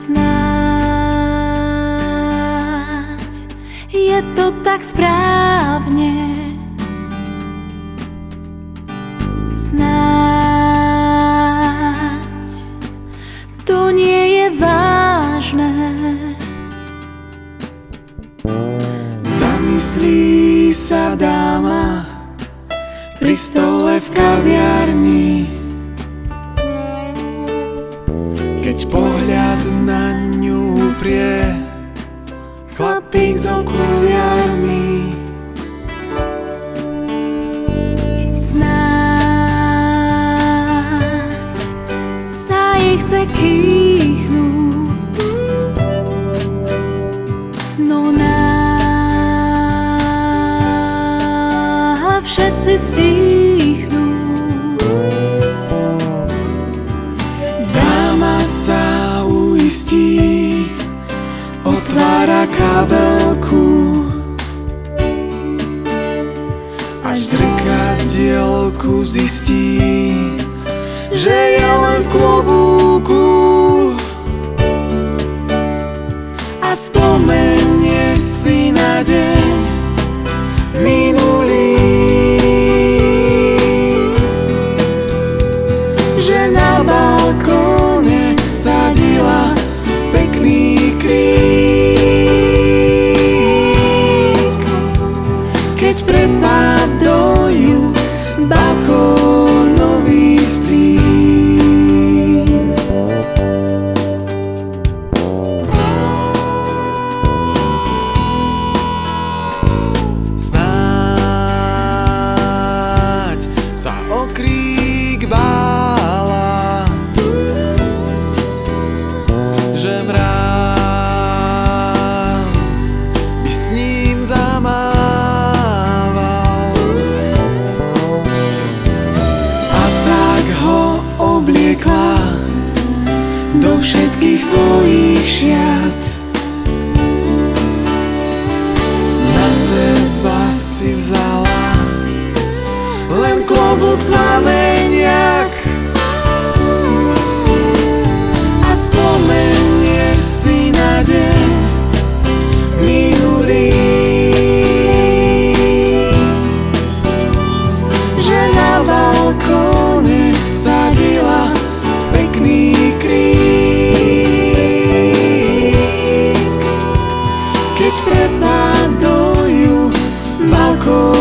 Snáď je to tak správne. Snáď to nie je vážne. Zamyslí sa dáma pri stole v kaviarni ňu uprie Chlapík s okuliarmi Snáď sa jej chce kýchnúť. No na všetci stichnú Dáma sa uistí Otvára kabelku. Až v zrkadielku zistí Že je len v klobúku. A spomenie si na deň obliekla do všetkých svojich šiat. Na seba si vzala len klobúk znameniak Jakiś o balcão.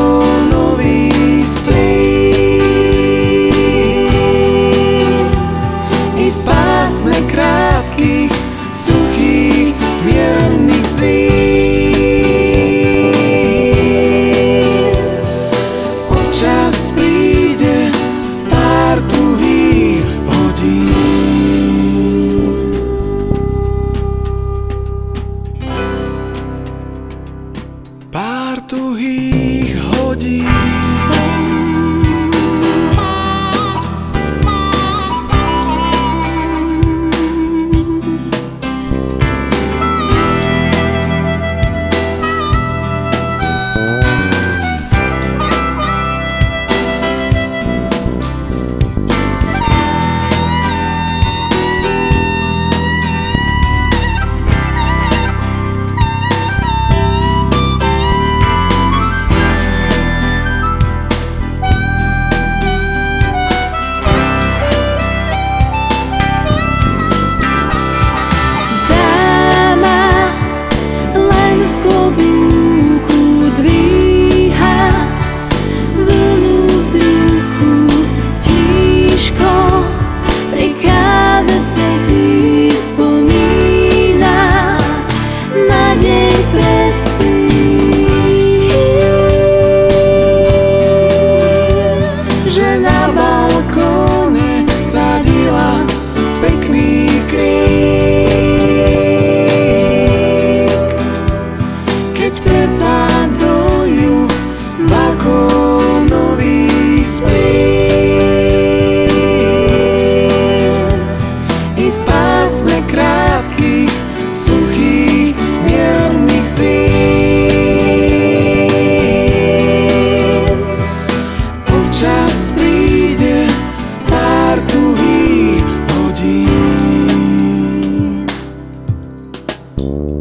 you